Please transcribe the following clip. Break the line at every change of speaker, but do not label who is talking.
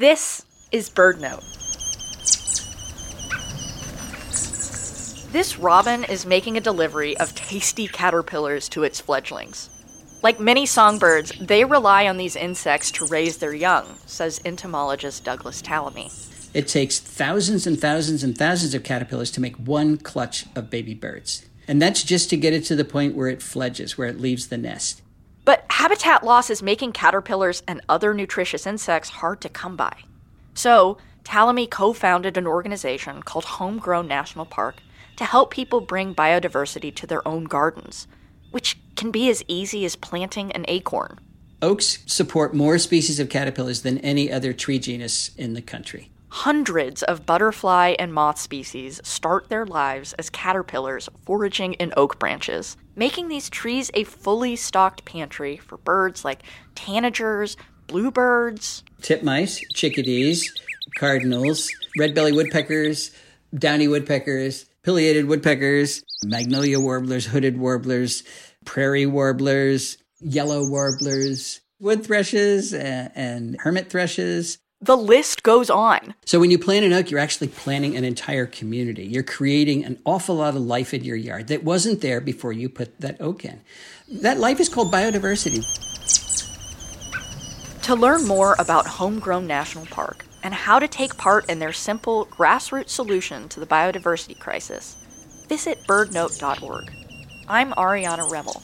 This is BirdNote. This robin is making a delivery of tasty caterpillars to its fledglings. Like many songbirds, they rely on these insects to raise their young, says entomologist Douglas Tallamy.
It takes thousands and thousands and thousands of caterpillars to make one clutch of baby birds. And that's just to get it to the point where it fledges, where it leaves the nest.
But habitat loss is making caterpillars and other nutritious insects hard to come by. So, Tallamy co founded an organization called Homegrown National Park to help people bring biodiversity to their own gardens, which can be as easy as planting an acorn.
Oaks support more species of caterpillars than any other tree genus in the country.
Hundreds of butterfly and moth species start their lives as caterpillars foraging in oak branches, making these trees a fully stocked pantry for birds like tanagers, bluebirds,
titmice, chickadees, cardinals, red belly woodpeckers, downy woodpeckers, pileated woodpeckers, magnolia warblers, hooded warblers, prairie warblers, yellow warblers, wood thrushes, and, and hermit thrushes.
The list goes on.
So when you plant an oak, you're actually planting an entire community. You're creating an awful lot of life in your yard that wasn't there before you put that oak in. That life is called biodiversity.
To learn more about Homegrown National Park and how to take part in their simple grassroots solution to the biodiversity crisis, visit birdnote.org. I'm Ariana Remmel.